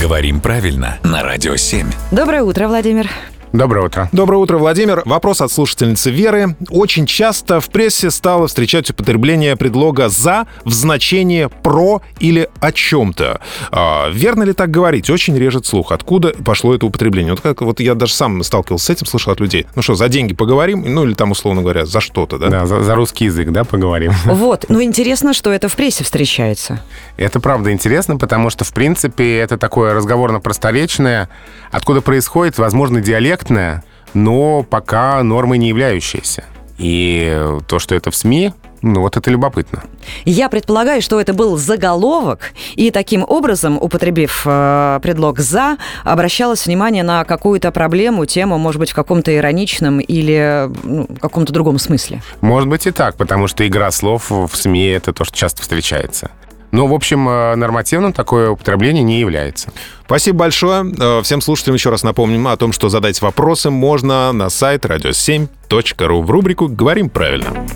Говорим правильно на Радио 7. Доброе утро, Владимир. Доброе утро. Доброе утро, Владимир. Вопрос от слушательницы Веры. Очень часто в прессе стало встречать употребление предлога «за» в значении «про» или «о чем-то». А, верно ли так говорить? Очень режет слух. Откуда пошло это употребление? Вот как вот я даже сам сталкивался с этим, слышал от людей. Ну что, за деньги поговорим? Ну или там, условно говоря, за что-то, да? Да, за, за русский язык, да, поговорим. Вот, ну интересно, что это в прессе встречается. Это правда интересно, потому что, в принципе, это такое разговорно-просторечное, откуда происходит, возможно, диалектное, но пока нормой не являющееся. И то, что это в СМИ, ну вот это любопытно. Я предполагаю, что это был заголовок, и таким образом, употребив э, предлог «за», обращалось внимание на какую-то проблему, тему, может быть, в каком-то ироничном или ну, каком-то другом смысле. Может быть и так, потому что игра слов в СМИ — это то, что часто встречается. Но, в общем, э, нормативным такое употребление не является. Спасибо большое. Э, Всем слушателям еще раз напомним о том, что задать вопросы можно на сайт radio7.ru в рубрику «Говорим правильно».